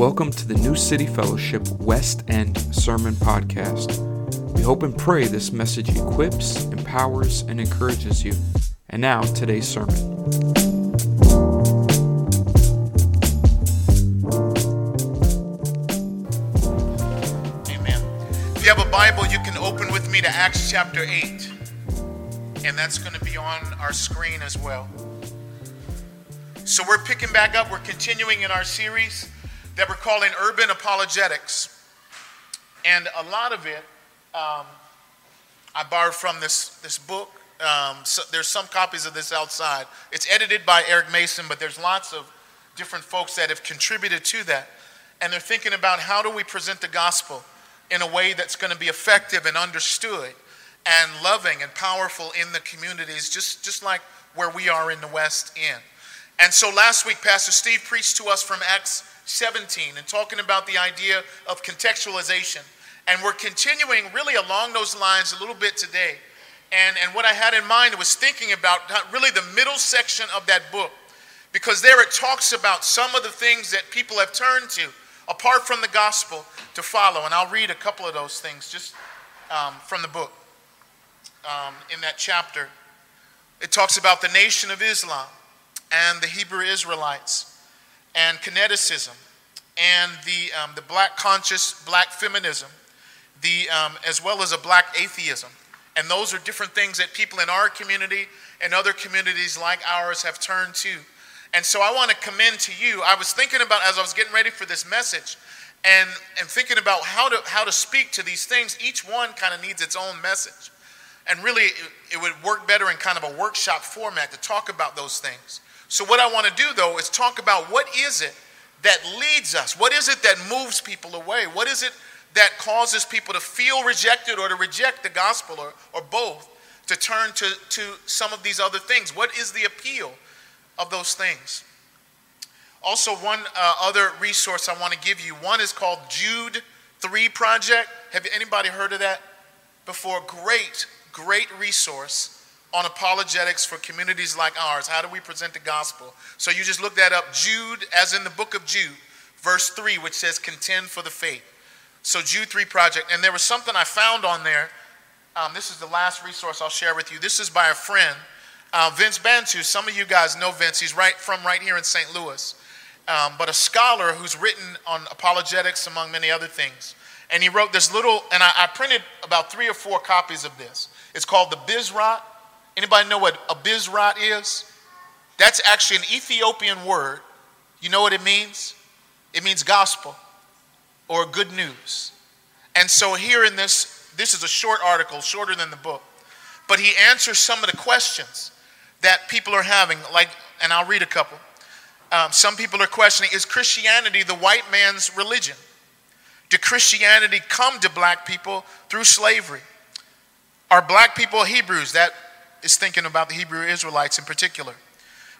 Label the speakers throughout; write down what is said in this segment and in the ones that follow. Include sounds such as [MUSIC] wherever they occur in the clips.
Speaker 1: Welcome to the New City Fellowship West End Sermon Podcast. We hope and pray this message equips, empowers, and encourages you. And now, today's sermon.
Speaker 2: Amen. If you have a Bible, you can open with me to Acts chapter 8. And that's going to be on our screen as well. So we're picking back up. We're continuing in our series that we're calling Urban Apologetics. And a lot of it um, I borrowed from this, this book. Um, so there's some copies of this outside. It's edited by Eric Mason, but there's lots of different folks that have contributed to that. And they're thinking about how do we present the gospel in a way that's going to be effective and understood and loving and powerful in the communities, just, just like where we are in the West End. And so last week, Pastor Steve preached to us from Acts 17 and talking about the idea of contextualization. And we're continuing really along those lines a little bit today. And, and what I had in mind was thinking about really the middle section of that book, because there it talks about some of the things that people have turned to apart from the gospel to follow. And I'll read a couple of those things just um, from the book um, in that chapter. It talks about the nation of Islam and the Hebrew Israelites and Kemeticism and the, um, the black conscious black feminism, the, um, as well as a black atheism. And those are different things that people in our community and other communities like ours have turned to. And so I want to commend to you. I was thinking about as I was getting ready for this message and, and thinking about how to, how to speak to these things. Each one kind of needs its own message. And really, it, it would work better in kind of a workshop format to talk about those things. So, what I want to do though is talk about what is it that leads us? What is it that moves people away? What is it that causes people to feel rejected or to reject the gospel or, or both to turn to, to some of these other things? What is the appeal of those things? Also, one uh, other resource I want to give you one is called Jude 3 Project. Have anybody heard of that before? Great, great resource on apologetics for communities like ours. How do we present the gospel? So you just look that up. Jude, as in the book of Jude, verse 3, which says, contend for the faith. So, Jude 3 Project. And there was something I found on there. Um, this is the last resource I'll share with you. This is by a friend, uh, Vince Bantu. Some of you guys know Vince. He's right from right here in St. Louis. Um, but a scholar who's written on apologetics, among many other things. And he wrote this little, and I, I printed about three or four copies of this. It's called the Bisrat Anybody know what a bisrat is? That's actually an Ethiopian word. You know what it means? It means gospel or good news. And so here in this, this is a short article, shorter than the book, but he answers some of the questions that people are having. Like, and I'll read a couple. Um, some people are questioning: Is Christianity the white man's religion? Did Christianity come to black people through slavery? Are black people Hebrews? That is thinking about the Hebrew Israelites in particular.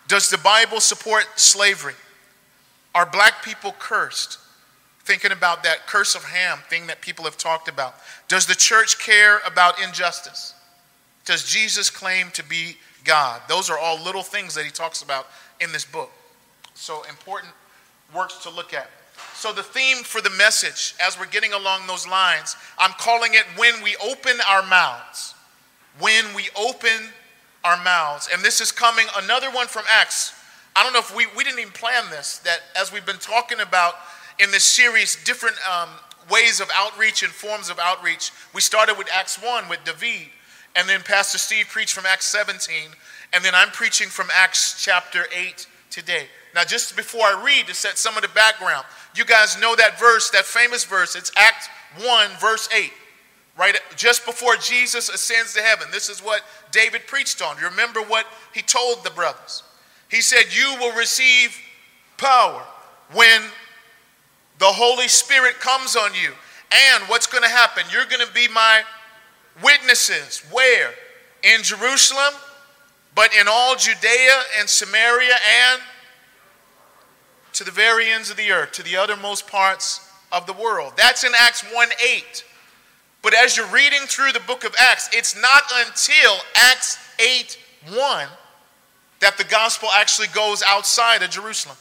Speaker 2: Does the Bible support slavery? Are black people cursed? Thinking about that curse of Ham thing that people have talked about. Does the church care about injustice? Does Jesus claim to be God? Those are all little things that he talks about in this book. So important works to look at. So, the theme for the message, as we're getting along those lines, I'm calling it When We Open Our Mouths when we open our mouths. And this is coming, another one from Acts. I don't know if we, we didn't even plan this, that as we've been talking about in this series, different um, ways of outreach and forms of outreach, we started with Acts 1 with David, and then Pastor Steve preached from Acts 17, and then I'm preaching from Acts chapter 8 today. Now, just before I read to set some of the background, you guys know that verse, that famous verse. It's Acts 1, verse 8 right just before Jesus ascends to heaven. This is what David preached on. You remember what he told the brothers? He said, You will receive power when the Holy Spirit comes on you. And what's going to happen? You're going to be my witnesses. Where? In Jerusalem, but in all Judea and Samaria and to the very ends of the earth, to the uttermost parts of the world. That's in Acts 1 8. But as you're reading through the book of Acts, it's not until Acts 8 1 that the gospel actually goes outside of Jerusalem.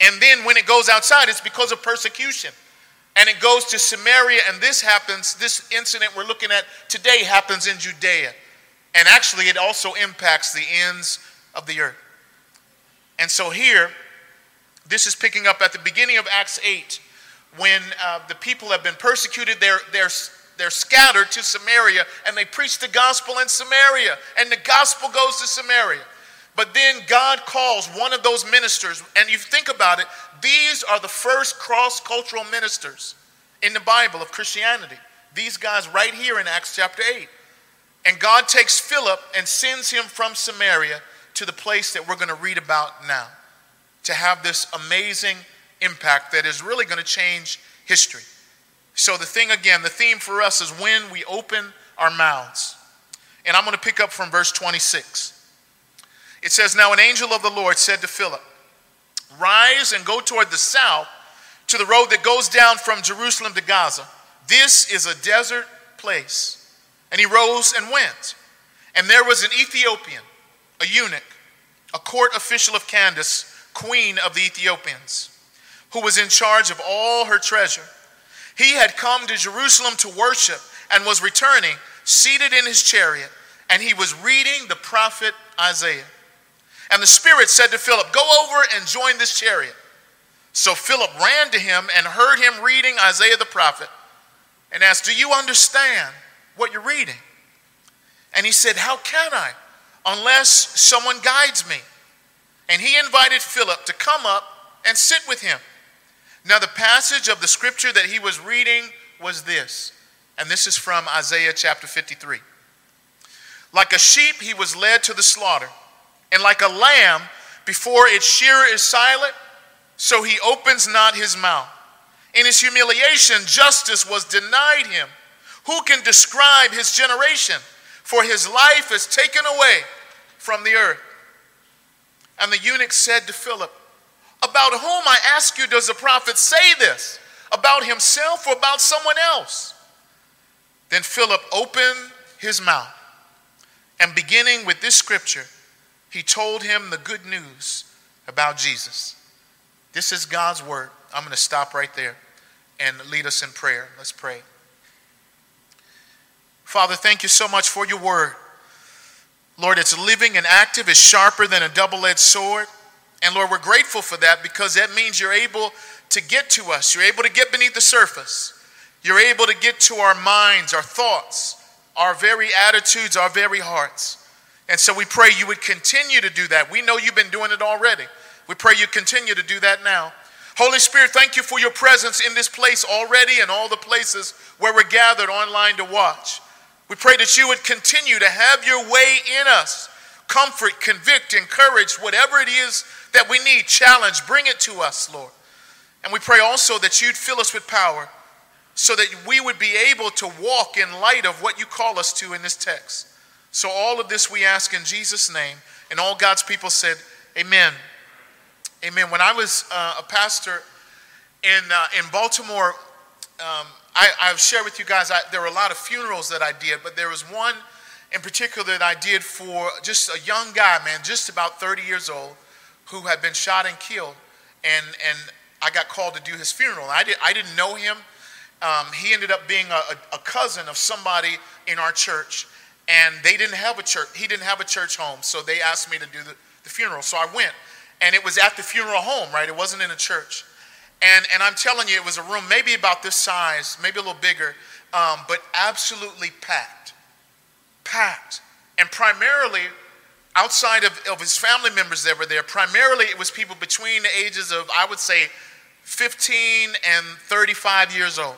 Speaker 2: And then when it goes outside, it's because of persecution. And it goes to Samaria, and this happens, this incident we're looking at today happens in Judea. And actually, it also impacts the ends of the earth. And so here, this is picking up at the beginning of Acts 8, when uh, the people have been persecuted, they're, they're, they're scattered to Samaria, and they preach the gospel in Samaria, and the gospel goes to Samaria. But then God calls one of those ministers, and you think about it, these are the first cross cultural ministers in the Bible of Christianity. These guys right here in Acts chapter 8. And God takes Philip and sends him from Samaria to the place that we're going to read about now to have this amazing impact that is really going to change history. So, the thing again, the theme for us is when we open our mouths. And I'm going to pick up from verse 26. It says, Now an angel of the Lord said to Philip, Rise and go toward the south to the road that goes down from Jerusalem to Gaza. This is a desert place. And he rose and went. And there was an Ethiopian, a eunuch, a court official of Candace, queen of the Ethiopians, who was in charge of all her treasure. He had come to Jerusalem to worship and was returning, seated in his chariot, and he was reading the prophet Isaiah. And the Spirit said to Philip, Go over and join this chariot. So Philip ran to him and heard him reading Isaiah the prophet and asked, Do you understand what you're reading? And he said, How can I, unless someone guides me? And he invited Philip to come up and sit with him. Now, the passage of the scripture that he was reading was this, and this is from Isaiah chapter 53. Like a sheep, he was led to the slaughter and like a lamb before its shearer is silent, so he opens not his mouth. In his humiliation, justice was denied him. Who can describe his generation? For his life is taken away from the earth. And the eunuch said to Philip, About whom, I ask you, does the prophet say this? About himself or about someone else? Then Philip opened his mouth, and beginning with this scripture, he told him the good news about Jesus. This is God's word. I'm going to stop right there and lead us in prayer. Let's pray. Father, thank you so much for your word. Lord, it's living and active, it's sharper than a double edged sword. And Lord, we're grateful for that because that means you're able to get to us. You're able to get beneath the surface. You're able to get to our minds, our thoughts, our very attitudes, our very hearts. And so we pray you would continue to do that. We know you've been doing it already. We pray you continue to do that now. Holy Spirit, thank you for your presence in this place already and all the places where we're gathered online to watch. We pray that you would continue to have your way in us. Comfort, convict, encourage, whatever it is that we need, challenge, bring it to us, Lord. And we pray also that you'd fill us with power so that we would be able to walk in light of what you call us to in this text. So, all of this we ask in Jesus' name. And all God's people said, Amen. Amen. When I was uh, a pastor in, uh, in Baltimore, um, I, have shared with you guys, I, there were a lot of funerals that I did, but there was one in particular that I did for just a young guy, man, just about 30 years old, who had been shot and killed. And, and I got called to do his funeral. I, did, I didn't know him. Um, he ended up being a, a, cousin of somebody in our church and they didn't have a church. He didn't have a church home, so they asked me to do the, the funeral. So I went, and it was at the funeral home, right? It wasn't in a church. And, and I'm telling you, it was a room maybe about this size, maybe a little bigger, um, but absolutely packed. Packed. And primarily, outside of, of his family members that were there, primarily it was people between the ages of, I would say, 15 and 35 years old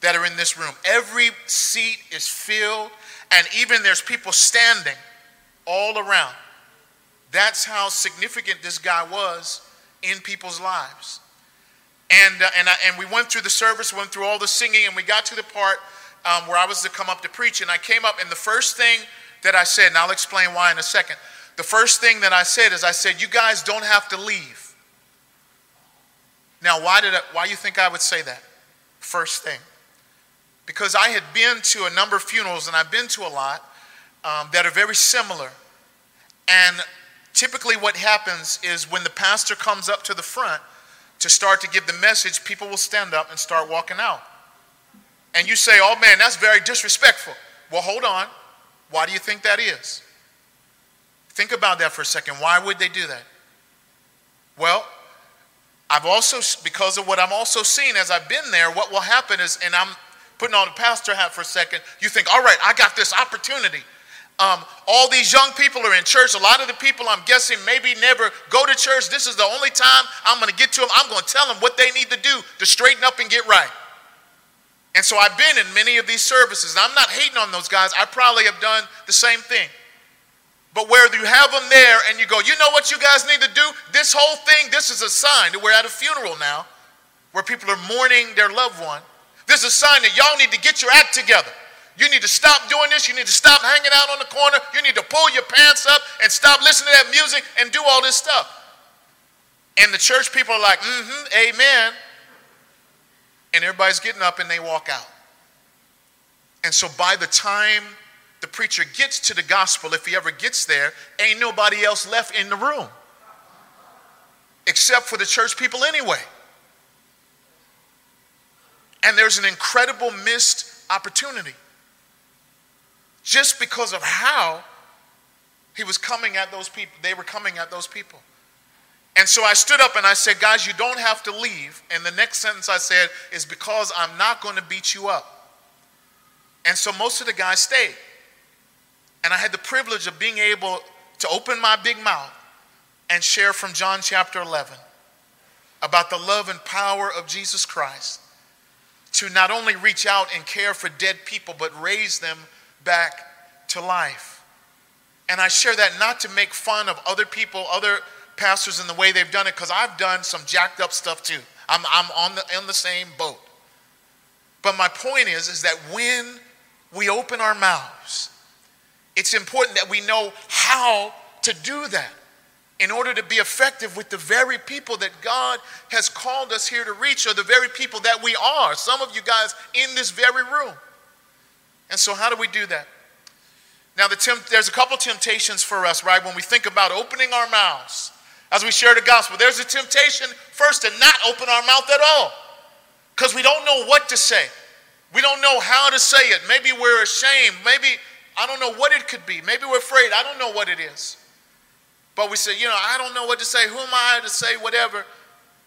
Speaker 2: that are in this room. Every seat is filled and even there's people standing all around. That's how significant this guy was in people's lives. And, uh, and, I, and we went through the service, went through all the singing, and we got to the part um, where I was to come up to preach. And I came up, and the first thing that I said, and I'll explain why in a second. The first thing that I said is, I said, You guys don't have to leave. Now, why did I, why you think I would say that? First thing because I had been to a number of funerals and I've been to a lot um, that are very similar. And typically what happens is when the pastor comes up to the front to start to give the message, people will stand up and start walking out. And you say, oh man, that's very disrespectful. Well, hold on. Why do you think that is? Think about that for a second. Why would they do that? Well, I've also, because of what I'm also seeing as I've been there, what will happen is, and I'm putting on a pastor hat for a second, you think, all right, I got this opportunity. Um, all these young people are in church. A lot of the people I'm guessing maybe never go to church. This is the only time I'm going to get to them. I'm going to tell them what they need to do to straighten up and get right. And so I've been in many of these services. And I'm not hating on those guys. I probably have done the same thing. But where you have them there and you go, you know what you guys need to do? This whole thing, this is a sign that we're at a funeral now where people are mourning their loved one. This is a sign that y'all need to get your act together. You need to stop doing this. You need to stop hanging out on the corner. You need to pull your pants up and stop listening to that music and do all this stuff. And the church people are like, mm hmm, amen. And everybody's getting up and they walk out. And so by the time the preacher gets to the gospel, if he ever gets there, ain't nobody else left in the room except for the church people anyway. And there's an incredible missed opportunity just because of how he was coming at those people. They were coming at those people. And so I stood up and I said, Guys, you don't have to leave. And the next sentence I said is because I'm not going to beat you up. And so most of the guys stayed. And I had the privilege of being able to open my big mouth and share from John chapter 11 about the love and power of Jesus Christ to not only reach out and care for dead people, but raise them back to life. And I share that not to make fun of other people, other pastors in the way they've done it, because I've done some jacked up stuff too. I'm, I'm on, the, in the same boat. But my point is, is that when we open our mouths, it's important that we know how to do that in order to be effective with the very people that God has called us here to reach, or the very people that we are. Some of you guys in this very room. And so, how do we do that? Now, the temp- there's a couple temptations for us, right? When we think about opening our mouths as we share the gospel, there's a temptation first to not open our mouth at all because we don't know what to say. We don't know how to say it. Maybe we're ashamed. Maybe, I don't know what it could be. Maybe we're afraid. I don't know what it is. But we say, you know, I don't know what to say. Who am I to say whatever?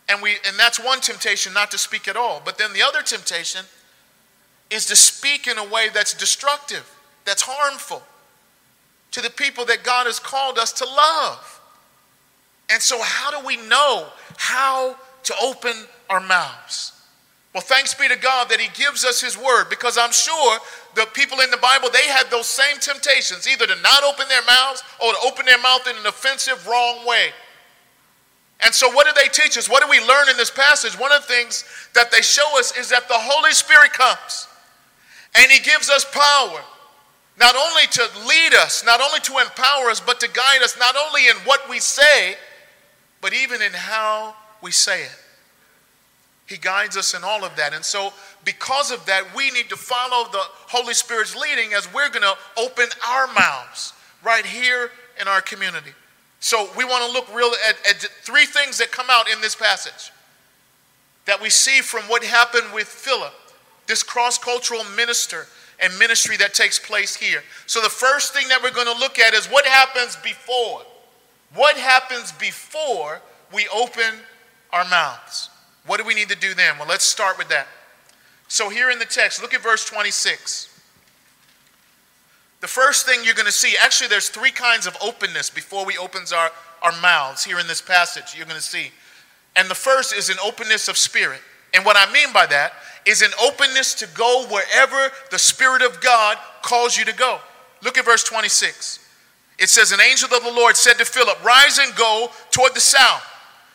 Speaker 2: And we and that's one temptation not to speak at all. But then the other temptation is to speak in a way that's destructive, that's harmful to the people that God has called us to love. And so, how do we know how to open our mouths? Well, thanks be to God that He gives us His word because I'm sure the people in the Bible, they had those same temptations either to not open their mouths or to open their mouth in an offensive, wrong way. And so, what do they teach us? What do we learn in this passage? One of the things that they show us is that the Holy Spirit comes and He gives us power, not only to lead us, not only to empower us, but to guide us, not only in what we say, but even in how we say it. He guides us in all of that. And so, because of that, we need to follow the Holy Spirit's leading as we're going to open our mouths right here in our community. So, we want to look real at, at three things that come out in this passage that we see from what happened with Philip this cross cultural minister and ministry that takes place here. So, the first thing that we're going to look at is what happens before. What happens before we open our mouths? What do we need to do then? Well, let's start with that. So, here in the text, look at verse 26. The first thing you're going to see, actually, there's three kinds of openness before we opens our, our mouths here in this passage. You're going to see. And the first is an openness of spirit. And what I mean by that is an openness to go wherever the Spirit of God calls you to go. Look at verse 26. It says, An angel of the Lord said to Philip, Rise and go toward the south,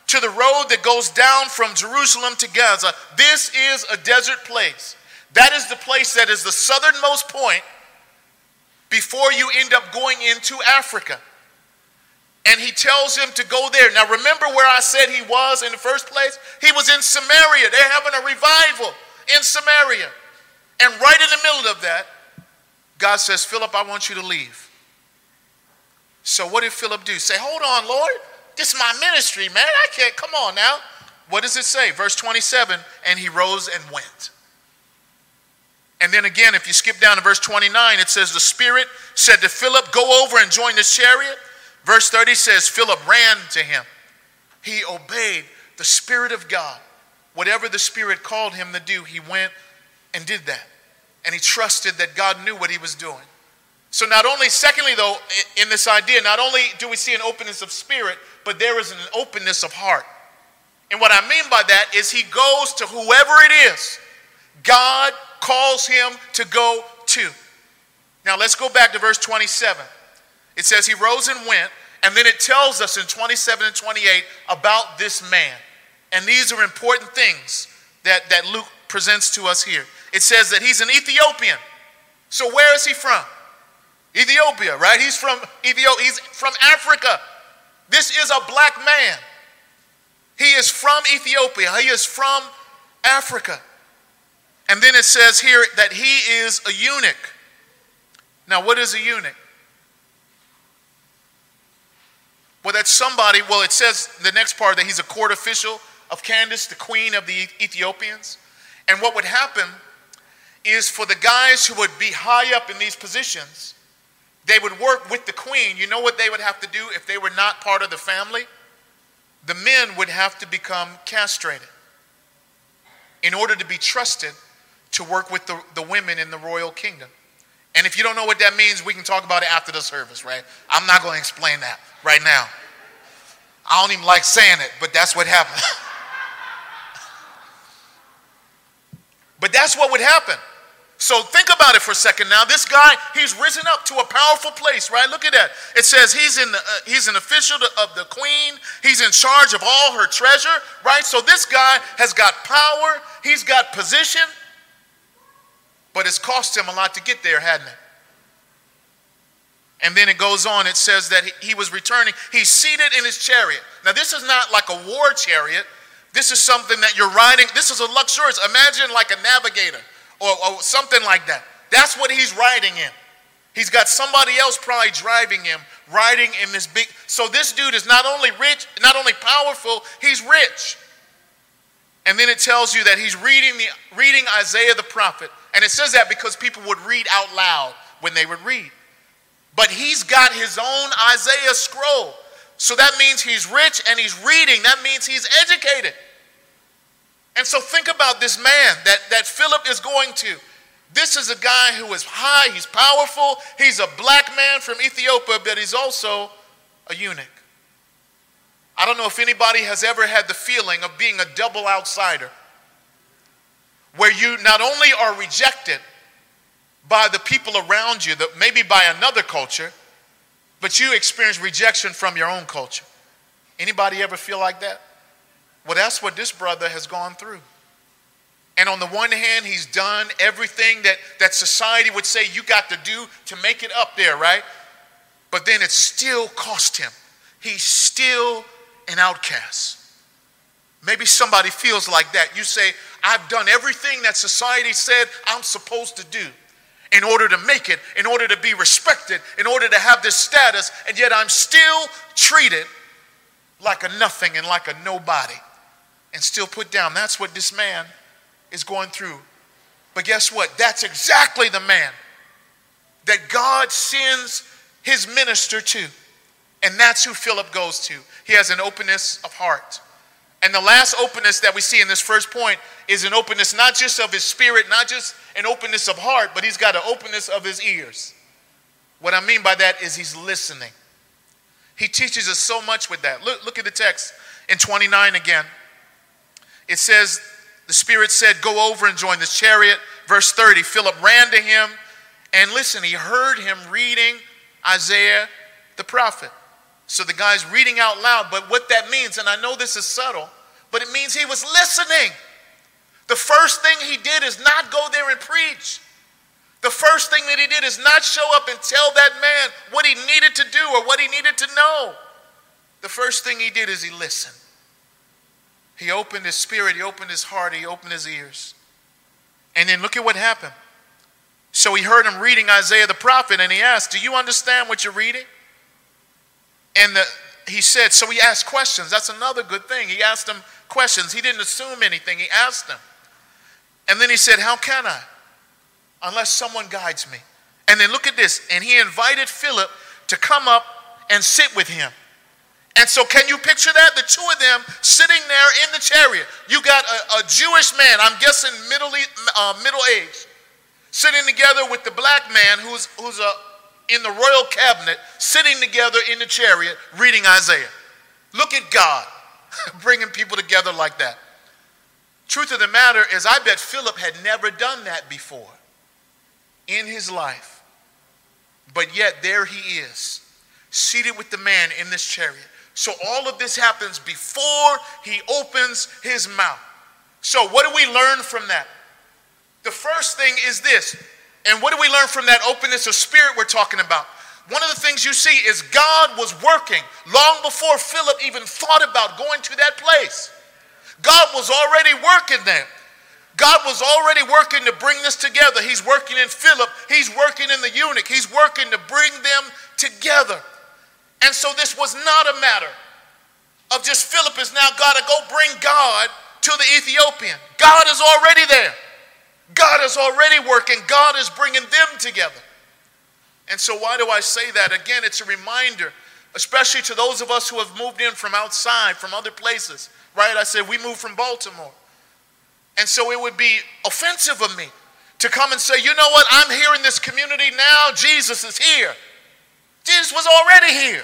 Speaker 2: to the road that goes down from Jerusalem to Gaza. This is a desert place. That is the place that is the southernmost point before you end up going into Africa. And he tells him to go there. Now, remember where I said he was in the first place? He was in Samaria. They're having a revival in Samaria. And right in the middle of that, God says, Philip, I want you to leave. So what did Philip do? Say, hold on, Lord. This is my ministry, man. I can't. Come on now. What does it say? Verse 27 And he rose and went. And then again, if you skip down to verse 29, it says, The Spirit said to Philip, Go over and join the chariot. Verse 30 says, Philip ran to him. He obeyed the Spirit of God. Whatever the Spirit called him to do, he went and did that. And he trusted that God knew what he was doing. So, not only, secondly, though, in this idea, not only do we see an openness of spirit, but there is an openness of heart. And what I mean by that is he goes to whoever it is God calls him to go to. Now let's go back to verse 27. It says he rose and went, and then it tells us in 27 and 28 about this man. And these are important things that, that Luke presents to us here. It says that he's an Ethiopian. So where is he from? Ethiopia, right? He's from Ethiopia. He's from Africa. This is a black man. He is from Ethiopia, he is from Africa. And then it says here that he is a eunuch. Now, what is a eunuch? Well, that's somebody, well, it says the next part that he's a court official of Candace, the queen of the Ethiopians. And what would happen is for the guys who would be high up in these positions, they would work with the queen. You know what they would have to do if they were not part of the family? the men would have to become castrated in order to be trusted to work with the, the women in the royal kingdom. And if you don't know what that means, we can talk about it after the service, right? I'm not going to explain that right now. I don't even like saying it, but that's what happened. [LAUGHS] but that's what would happen. So think about it for a second now. This guy, he's risen up to a powerful place, right? Look at that. It says he's in the, uh, he's an official of the queen. He's in charge of all her treasure, right? So this guy has got power. He's got position. But it's cost him a lot to get there, hadn't it? And then it goes on. It says that he, he was returning. He's seated in his chariot. Now this is not like a war chariot. This is something that you're riding. This is a luxurious. Imagine like a navigator or, or something like that. That's what he's riding in. He's got somebody else probably driving him, riding in this big. So this dude is not only rich, not only powerful, he's rich. And then it tells you that he's reading the reading Isaiah the prophet. And it says that because people would read out loud when they would read. But he's got his own Isaiah scroll. So that means he's rich and he's reading. That means he's educated. And so think about this man that, that Philip is going to. This is a guy who is high, he's powerful, he's a black man from Ethiopia, but he's also a eunuch. I don't know if anybody has ever had the feeling of being a double outsider, where you not only are rejected by the people around you, that maybe by another culture, but you experience rejection from your own culture. Anybody ever feel like that? Well, that's what this brother has gone through. And on the one hand, he's done everything that, that society would say you got to do to make it up there, right? But then it still cost him. He's still an outcast. Maybe somebody feels like that. You say, I've done everything that society said I'm supposed to do in order to make it, in order to be respected, in order to have this status, and yet I'm still treated like a nothing and like a nobody and still put down. That's what this man is going through. But guess what? That's exactly the man that God sends his minister to. And that's who Philip goes to. He has an openness of heart. And the last openness that we see in this first point is an openness not just of his spirit, not just an openness of heart, but he's got an openness of his ears. What I mean by that is he's listening. He teaches us so much with that. Look, look at the text in 29 again it says, the Spirit said, Go over and join this chariot. Verse 30 Philip ran to him, and listen, he heard him reading Isaiah the prophet. So the guy's reading out loud, but what that means, and I know this is subtle, but it means he was listening. The first thing he did is not go there and preach. The first thing that he did is not show up and tell that man what he needed to do or what he needed to know. The first thing he did is he listened. He opened his spirit, he opened his heart, he opened his ears. And then look at what happened. So he heard him reading Isaiah the prophet and he asked, Do you understand what you're reading? And the, he said, so he asked questions. That's another good thing. He asked them questions. He didn't assume anything, he asked them. And then he said, How can I? Unless someone guides me. And then look at this. And he invited Philip to come up and sit with him. And so, can you picture that? The two of them sitting there in the chariot. You got a, a Jewish man, I'm guessing middle, uh, middle age, sitting together with the black man who's, who's a, in the royal cabinet, sitting together in the chariot reading Isaiah. Look at God [LAUGHS] bringing people together like that. Truth of the matter is, I bet Philip had never done that before in his life. But yet, there he is, seated with the man in this chariot. So, all of this happens before he opens his mouth. So, what do we learn from that? The first thing is this, and what do we learn from that openness of spirit we're talking about? One of the things you see is God was working long before Philip even thought about going to that place. God was already working there. God was already working to bring this together. He's working in Philip, he's working in the eunuch, he's working to bring them together. And so this was not a matter of just Philip is now got to go bring God to the Ethiopian. God is already there. God is already working. God is bringing them together. And so, why do I say that? Again, it's a reminder, especially to those of us who have moved in from outside, from other places, right? I said we moved from Baltimore. And so, it would be offensive of me to come and say, you know what? I'm here in this community now. Jesus is here. Jesus was already here.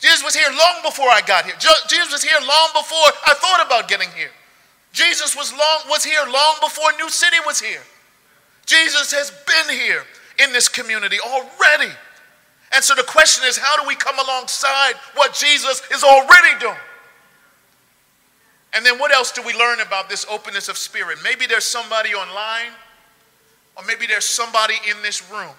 Speaker 2: Jesus was here long before I got here. Jesus was here long before I thought about getting here. Jesus was long was here long before New City was here. Jesus has been here in this community already. And so the question is how do we come alongside what Jesus is already doing? And then what else do we learn about this openness of spirit? Maybe there's somebody online, or maybe there's somebody in this room.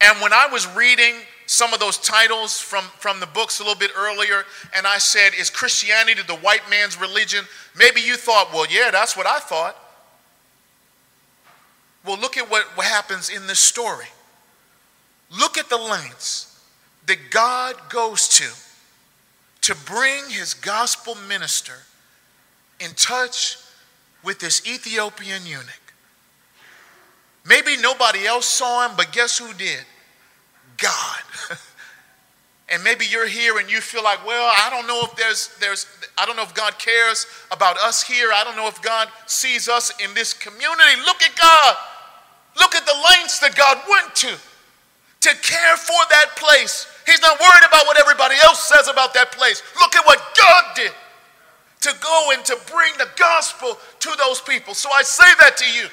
Speaker 2: And when I was reading some of those titles from, from the books a little bit earlier, and I said, Is Christianity the white man's religion? Maybe you thought, Well, yeah, that's what I thought. Well, look at what, what happens in this story. Look at the lengths that God goes to to bring his gospel minister in touch with this Ethiopian eunuch. Maybe nobody else saw him, but guess who did? God. [LAUGHS] and maybe you're here and you feel like, well, I don't know if there's there's I don't know if God cares about us here. I don't know if God sees us in this community. Look at God. Look at the lengths that God went to to care for that place. He's not worried about what everybody else says about that place. Look at what God did to go and to bring the gospel to those people. So I say that to you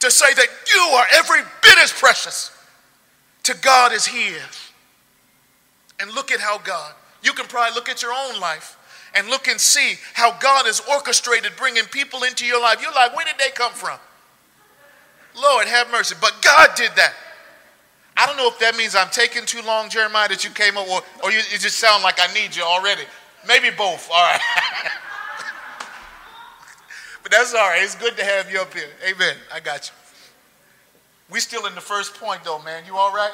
Speaker 2: to say that you are every bit as precious to God as He is. And look at how God, you can probably look at your own life and look and see how God has orchestrated bringing people into your life. You're like, where did they come from? Lord, have mercy. But God did that. I don't know if that means I'm taking too long, Jeremiah, that you came up, or, or you, you just sound like I need you already. Maybe both. All right. [LAUGHS] but that's all right. It's good to have you up here. Amen. I got you. We still in the first point, though, man. You all right?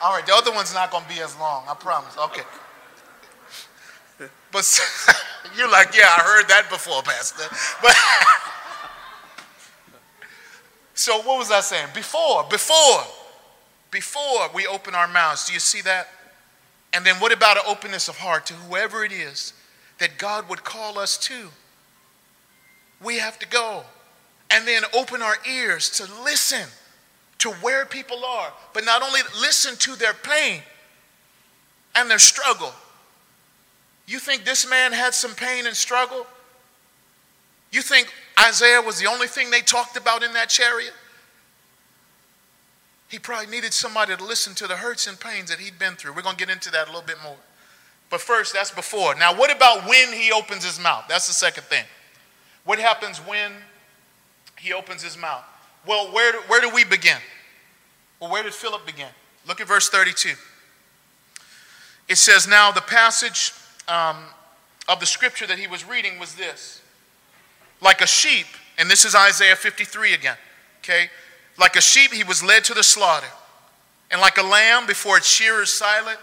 Speaker 2: All right. The other one's not to be as long. I promise. Okay. But [LAUGHS] you're like, yeah, I heard that before, Pastor. But. [LAUGHS] So what was I saying? Before, before, before we open our mouths. Do you see that? And then what about an openness of heart to whoever it is that God would call us to? We have to go and then open our ears to listen to where people are, but not only listen to their pain and their struggle. You think this man had some pain and struggle? You think Isaiah was the only thing they talked about in that chariot? He probably needed somebody to listen to the hurts and pains that he'd been through. We're going to get into that a little bit more. But first, that's before. Now, what about when he opens his mouth? That's the second thing. What happens when he opens his mouth? Well, where do, where do we begin? Well, where did Philip begin? Look at verse 32. It says, Now the passage um, of the scripture that he was reading was this like a sheep, and this is Isaiah 53 again, okay? Like a sheep, he was led to the slaughter, And like a lamb before its shearer is silent,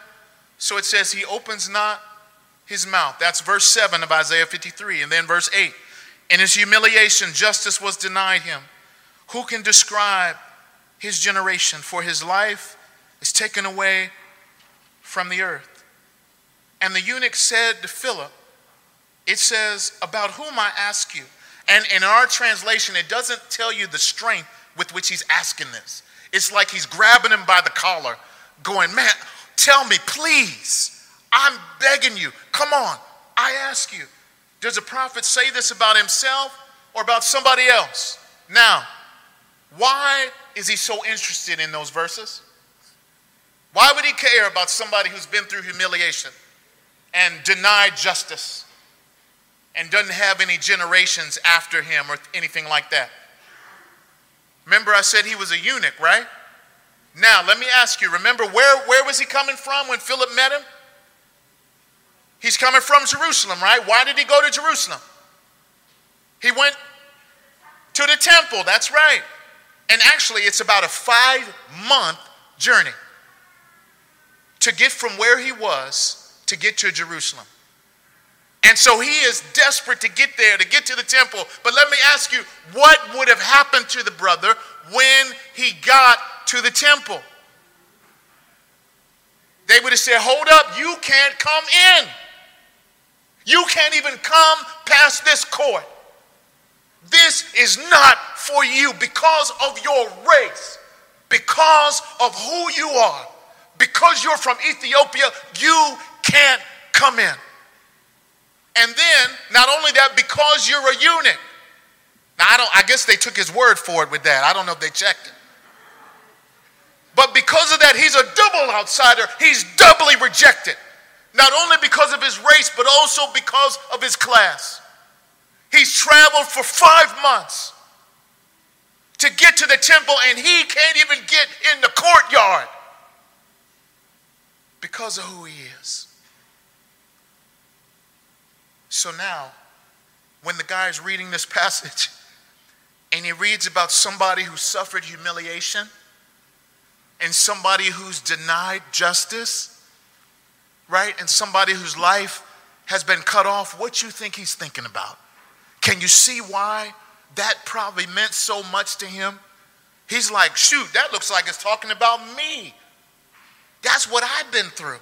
Speaker 2: so it says, He opens not his mouth. That's verse 7 of Isaiah 53. And then verse 8 In his humiliation, justice was denied him. Who can describe his generation? For his life is taken away from the earth. And the eunuch said to Philip, It says, About whom I ask you. And in our translation, it doesn't tell you the strength with which he's asking this. It's like he's grabbing him by the collar, going, Man, tell me, please. I'm begging you. Come on. I ask you. Does a prophet say this about himself or about somebody else? Now, why is he so interested in those verses? Why would he care about somebody who's been through humiliation and denied justice and doesn't have any generations after him or anything like that? Remember, I said he was a eunuch, right? Now, let me ask you remember, where, where was he coming from when Philip met him? He's coming from Jerusalem, right? Why did he go to Jerusalem? He went to the temple, that's right. And actually, it's about a five month journey to get from where he was to get to Jerusalem. And so he is desperate to get there, to get to the temple. But let me ask you, what would have happened to the brother when he got to the temple? They would have said, Hold up, you can't come in. You can't even come past this court. This is not for you because of your race, because of who you are, because you're from Ethiopia, you can't come in. And then, not only that, because you're a eunuch. Now, I, don't, I guess they took his word for it with that. I don't know if they checked it. But because of that, he's a double outsider. He's doubly rejected. Not only because of his race, but also because of his class. He's traveled for five months to get to the temple, and he can't even get in the courtyard because of who he is. So now, when the guy is reading this passage and he reads about somebody who suffered humiliation and somebody who's denied justice, right? And somebody whose life has been cut off, what you think he's thinking about? Can you see why that probably meant so much to him? He's like, shoot, that looks like it's talking about me. That's what I've been through.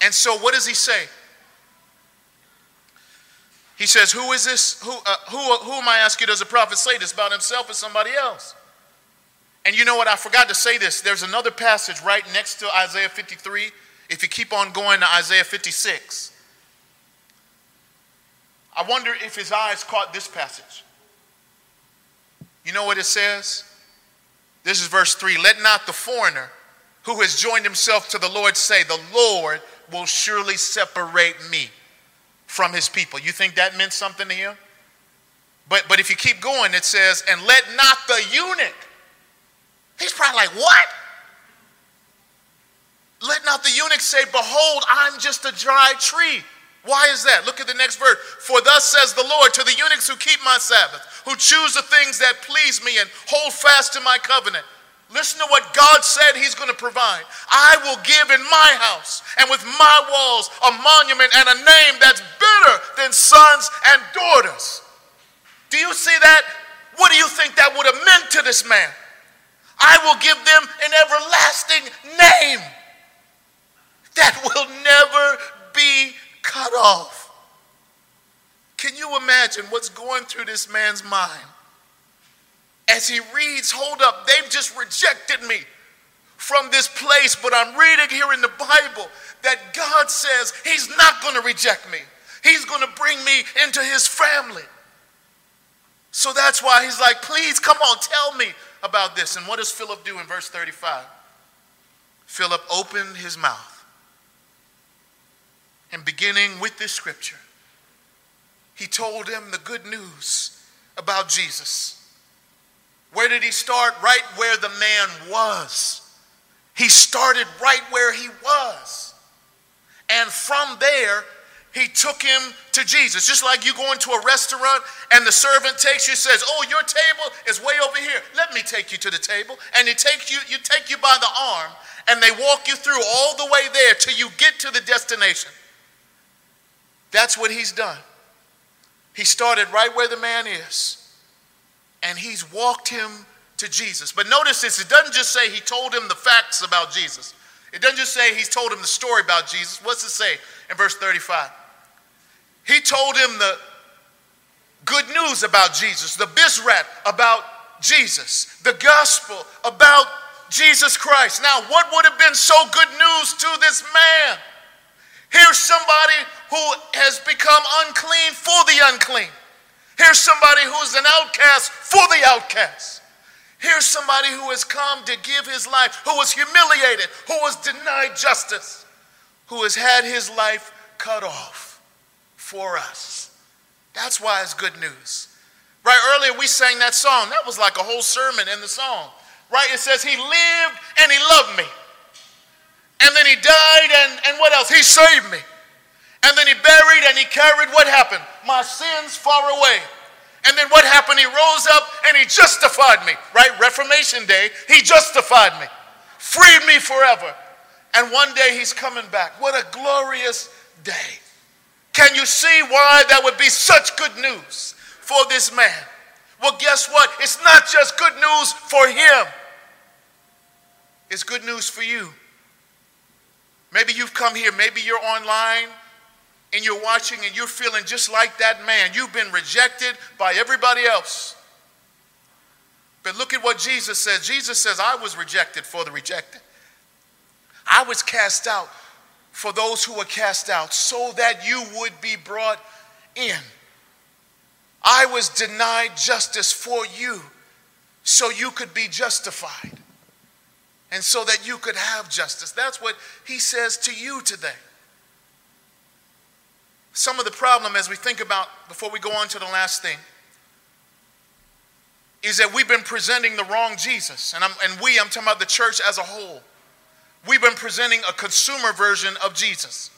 Speaker 2: And so, what does he say? He says, Who is this? Who, uh, who, who am I asking? Does the prophet say this about himself or somebody else? And you know what? I forgot to say this. There's another passage right next to Isaiah 53 if you keep on going to Isaiah 56. I wonder if his eyes caught this passage. You know what it says? This is verse 3 Let not the foreigner who has joined himself to the Lord say, The Lord will surely separate me from his people. You think that meant something to him? But, but if you keep going, it says, And let not the eunuch. He's probably like, What? Let not the eunuch say, Behold, I'm just a dry tree. Why is that? Look at the next verse. For thus says the Lord to the eunuchs who keep my Sabbath, who choose the things that please me and hold fast to my covenant. Listen to what God said He's going to provide. I will give in my house and with my walls a monument and a name that's better than sons and daughters. Do you see that? What do you think that would have meant to this man? I will give them an everlasting name that will never be cut off. Can you imagine what's going through this man's mind as he reads, Hold up, they've just rejected me from this place, but I'm reading here in the Bible that God says He's not going to reject me, He's going to bring me into His family. So that's why He's like, Please come on, tell me about this. And what does Philip do in verse 35? Philip opened his mouth and beginning with this scripture, he told him the good news about Jesus. Where did he start? Right where the man was. He started right where he was. And from there, he took him to Jesus. Just like you go into a restaurant and the servant takes you, says, Oh, your table is way over here. Let me take you to the table. And he takes you, you take you by the arm, and they walk you through all the way there till you get to the destination. That's what he's done. He started right where the man is, and he's walked him to Jesus. But notice this it doesn't just say he told him the facts about Jesus, it doesn't just say he's told him the story about Jesus. What's it say in verse 35? He told him the good news about Jesus, the Bisrat about Jesus, the gospel about Jesus Christ. Now, what would have been so good news to this man? Here's somebody who has become unclean for the unclean. Here's somebody who's an outcast for the outcast. Here's somebody who has come to give his life, who was humiliated, who was denied justice, who has had his life cut off for us. That's why it's good news. Right earlier, we sang that song. That was like a whole sermon in the song. Right? It says, He lived and He loved me. And then He died, and, and what else? He saved me. And then He buried and He carried what happened? My sins far away. And then what happened? He rose up and he justified me, right? Reformation Day, he justified me, freed me forever. And one day he's coming back. What a glorious day. Can you see why that would be such good news for this man? Well, guess what? It's not just good news for him, it's good news for you. Maybe you've come here, maybe you're online, and you're watching and you're feeling just like that man. You've been rejected by everybody else. But look at what Jesus says. Jesus says, I was rejected for the rejected. I was cast out for those who were cast out, so that you would be brought in. I was denied justice for you, so you could be justified, and so that you could have justice. That's what he says to you today. Some of the problem as we think about, before we go on to the last thing, is that we've been presenting the wrong Jesus. And, I'm, and we, I'm talking about the church as a whole. We've been presenting a consumer version of Jesus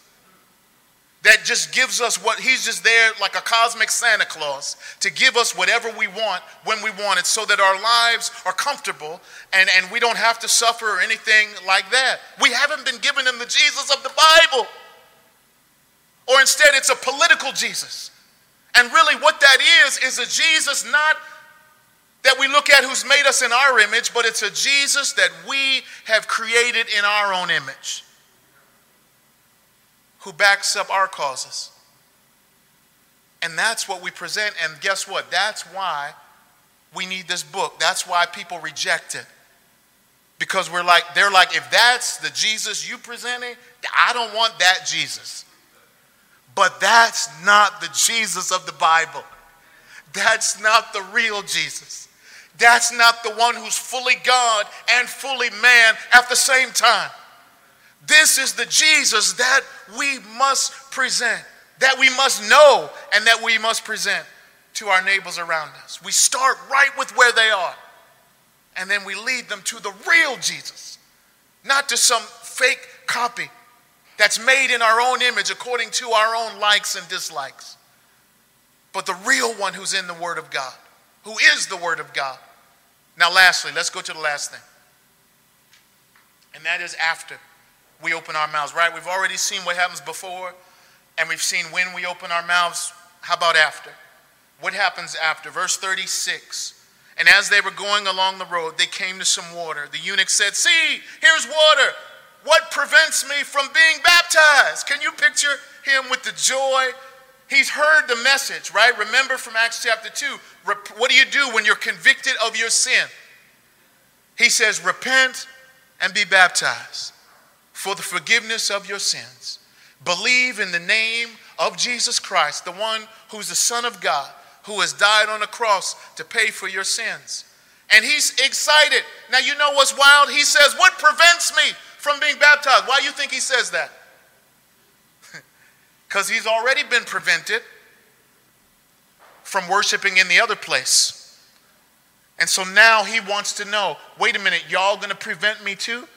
Speaker 2: that just gives us what he's just there like a cosmic Santa Claus to give us whatever we want when we want it so that our lives are comfortable and, and we don't have to suffer or anything like that. We haven't been given him the Jesus of the Bible. Or instead, it's a political Jesus. And really, what that is, is a Jesus not that we look at who's made us in our image, but it's a Jesus that we have created in our own image, who backs up our causes. And that's what we present. And guess what? That's why we need this book. That's why people reject it. Because we're like, they're like, if that's the Jesus you presented, I don't want that Jesus. But that's not the Jesus of the Bible. That's not the real Jesus. That's not the one who's fully God and fully man at the same time. This is the Jesus that we must present, that we must know, and that we must present to our neighbors around us. We start right with where they are, and then we lead them to the real Jesus, not to some fake copy that's made in our own image according to our own likes and dislikes, but the real one who's in the Word of God, who is the Word of God. Now, lastly, let's go to the last thing, and that is after we open our mouths, right? We've already seen what happens before, and we've seen when we open our mouths. How about after? What happens after? Verse 36. And as they were going along the road, they came to some water. The eunuch said, See, here's water. What prevents me from being baptized? Can you picture him with the joy? He's heard the message, right? Remember from Acts chapter 2. What do you do when you're convicted of your sin? He says, Repent and be baptized for the forgiveness of your sins. Believe in the name of Jesus Christ, the one who's the Son of God, who has died on the cross to pay for your sins. And he's excited. Now, you know what's wild? He says, What prevents me from being baptized. Why do you think he says that? [LAUGHS] Because he's already been prevented from worshiping in the other place. And so now he wants to know wait a minute, y'all gonna prevent me too?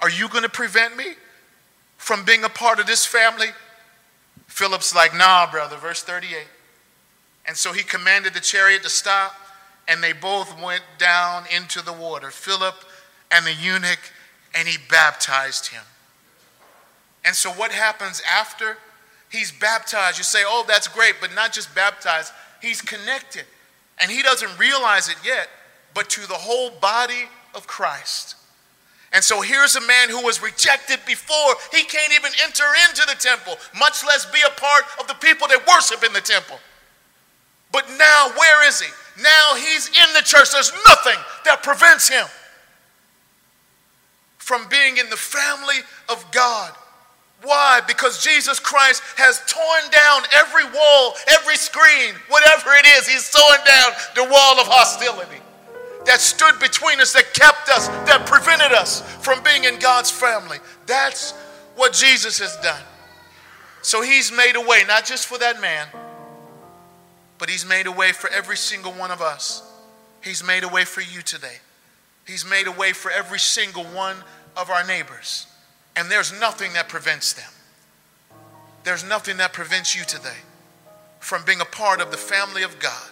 Speaker 2: Are you gonna prevent me from being a part of this family Philip's like, nah, brother, verse 38. And so he commanded the chariot to stop, and they both went down into the water, Philip and the eunuch, and he baptized him. And so, what happens after he's baptized? You say, oh, that's great, but not just baptized, he's connected. And he doesn't realize it yet, but to the whole body of Christ. And so here's a man who was rejected before. He can't even enter into the temple, much less be a part of the people that worship in the temple. But now, where is he? Now he's in the church. There's nothing that prevents him from being in the family of God. Why? Because Jesus Christ has torn down every wall, every screen, whatever it is, he's torn down the wall of hostility that stood between us, that kept us, that prevented us from being in God's family. That's what Jesus has done. So he's made a way, not just for that man, but he's made a way for every single one of us. He's made a way for you today. He's made a way for every single one of our neighbors. And there's nothing that prevents them. There's nothing that prevents you today from being a part of the family of God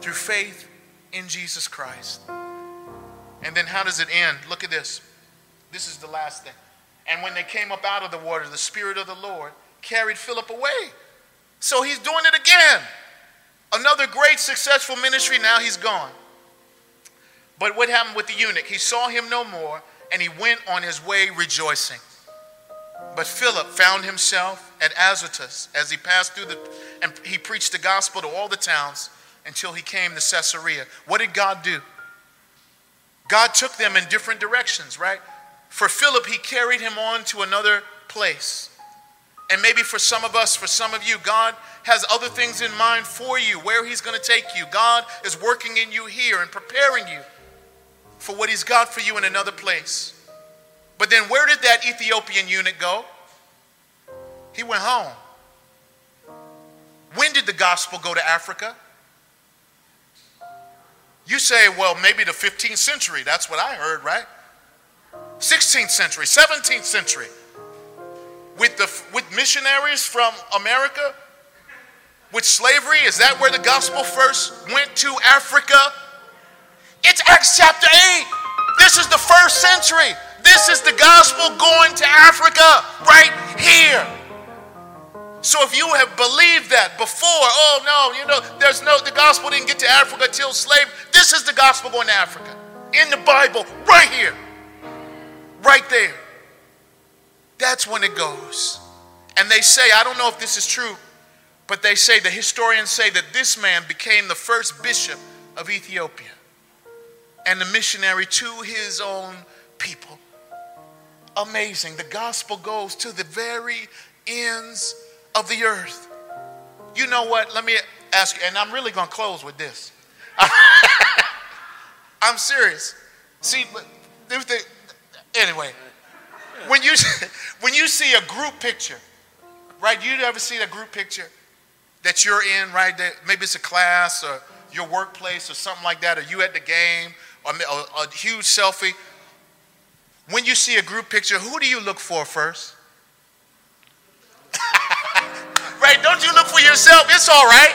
Speaker 2: through faith in Jesus Christ. And then how does it end? Look at this. This is the last thing. And when they came up out of the water, the Spirit of the Lord carried Philip away. So he's doing it again. Another great successful ministry, now he's gone. But what happened with the eunuch? He saw him no more, and he went on his way rejoicing. But Philip found himself at Azotus as he passed through the, and he preached the gospel to all the towns until he came to Caesarea. What did God do? God took them in different directions, right? For Philip, he carried him on to another place. And maybe for some of us, for some of you, God has other things in mind for you, where he's going to take you. God is working in you here and preparing you for what he's got for you in another place. But then where did that Ethiopian eunuch go? He went home. When did the gospel go to Africa? You say, well, maybe the 15th century. That's what I heard, right? 16th century, 17th century. With, the, with missionaries from America, with slavery, is that where the gospel first went to Africa? It's Acts chapter 8. This is the first century. This is the gospel going to Africa right here. So if you have believed that before, oh no, you know, there's no, the gospel didn't get to Africa till slave. This is the gospel going to Africa in the Bible, right here, right there. That's when it goes. And they say, I don't know if this is true, but they say, the historians say that this man became the first bishop of Ethiopia and the missionary to his own people. Amazing. The gospel goes to the very ends of the earth. You know what? Let me ask you, and I'm really going to close with this. [LAUGHS] I'm serious. See, anyway, when you [LAUGHS] when you see a group picture, right? You ever see a group picture that you're in, right? That maybe it's a class or your workplace or something like that, or you at the game, or a, a huge selfie. When you see a group picture, who do you look for first? [LAUGHS] right? Don't you look for yourself? It's all right.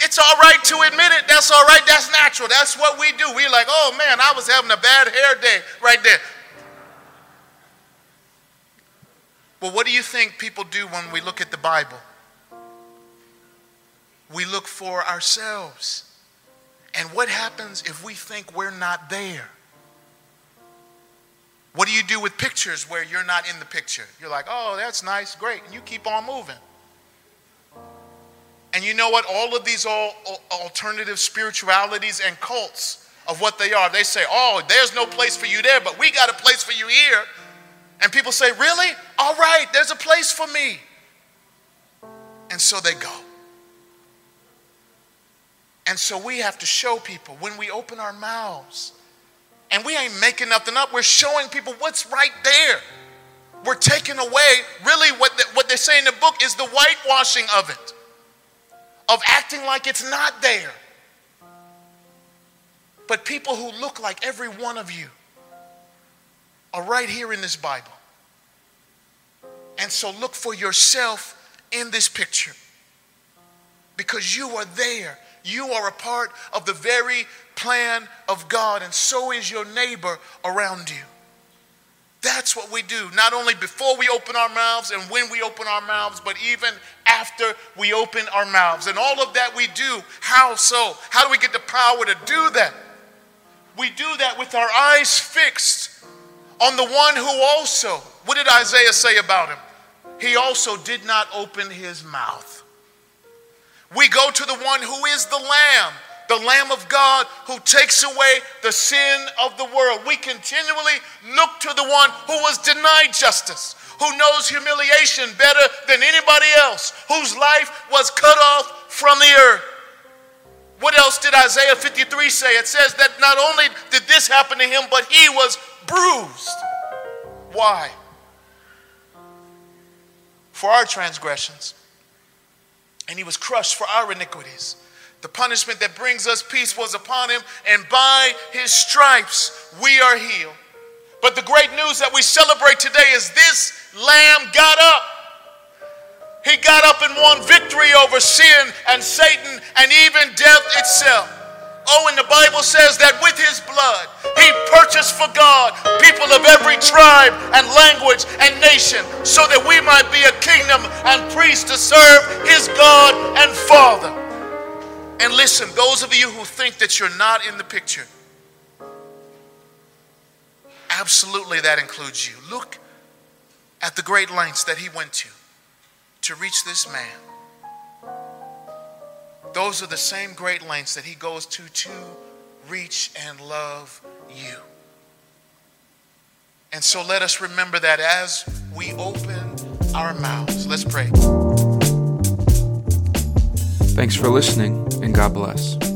Speaker 2: It's all right to admit it. That's all right. That's natural. That's what we do. We're like, oh man, I was having a bad hair day right there. Well, what do you think people do when we look at the Bible? We look for ourselves. And what happens if we think we're not there? What do you do with pictures where you're not in the picture? You're like, oh, that's nice, great, and you keep on moving. And you know what? All of these all, alternative spiritualities and cults of what they are, they say, oh, there's no place for you there, but we got a place for you here. And people say, really? All right, there's a place for me. And so they go. And so we have to show people when we open our mouths, and we ain't making nothing up, we're showing people what's right there. We're taking away, really, what, the, what they say in the book is the whitewashing of it of acting like it's not there. But people who look like every one of you are right here in this Bible. And so look for yourself in this picture because you are there. You are a part of the very plan of God, and so is your neighbor around you. That's what we do, not only before we open our mouths and when we open our mouths, but even after we open our mouths. And all of that we do. How so? How do we get the power to do that? We do that with our eyes fixed on the one who also, what did Isaiah say about him? He also did not open his mouth. We go to the one who is the Lamb the Lamb of God who takes away the sin of the world. We continually look to the one who was denied justice, who knows humiliation better than anybody else, whose life was cut off from the earth. What else did Isaiah 53 say? It says that not only did this happen to him, but he was bruised. Why? For our transgressions, and he was crushed for our iniquities. The punishment that brings us peace was upon him, and by his stripes we are healed. But the great news that we celebrate today is this lamb got up. He got up and won victory over sin and Satan and even death itself. Oh, and the Bible says that with his blood, he purchased for God people of every tribe and language and nation so that we might be a kingdom and priests to serve his God and Father. And listen, those of you who think that you're not in the picture, absolutely that includes you. Look at the great lengths that he went to to reach this man. Those are the same great lengths that he goes to to reach and love you. And so let us remember that as we open our mouths. Let's pray.
Speaker 1: Thanks for listening, and God bless.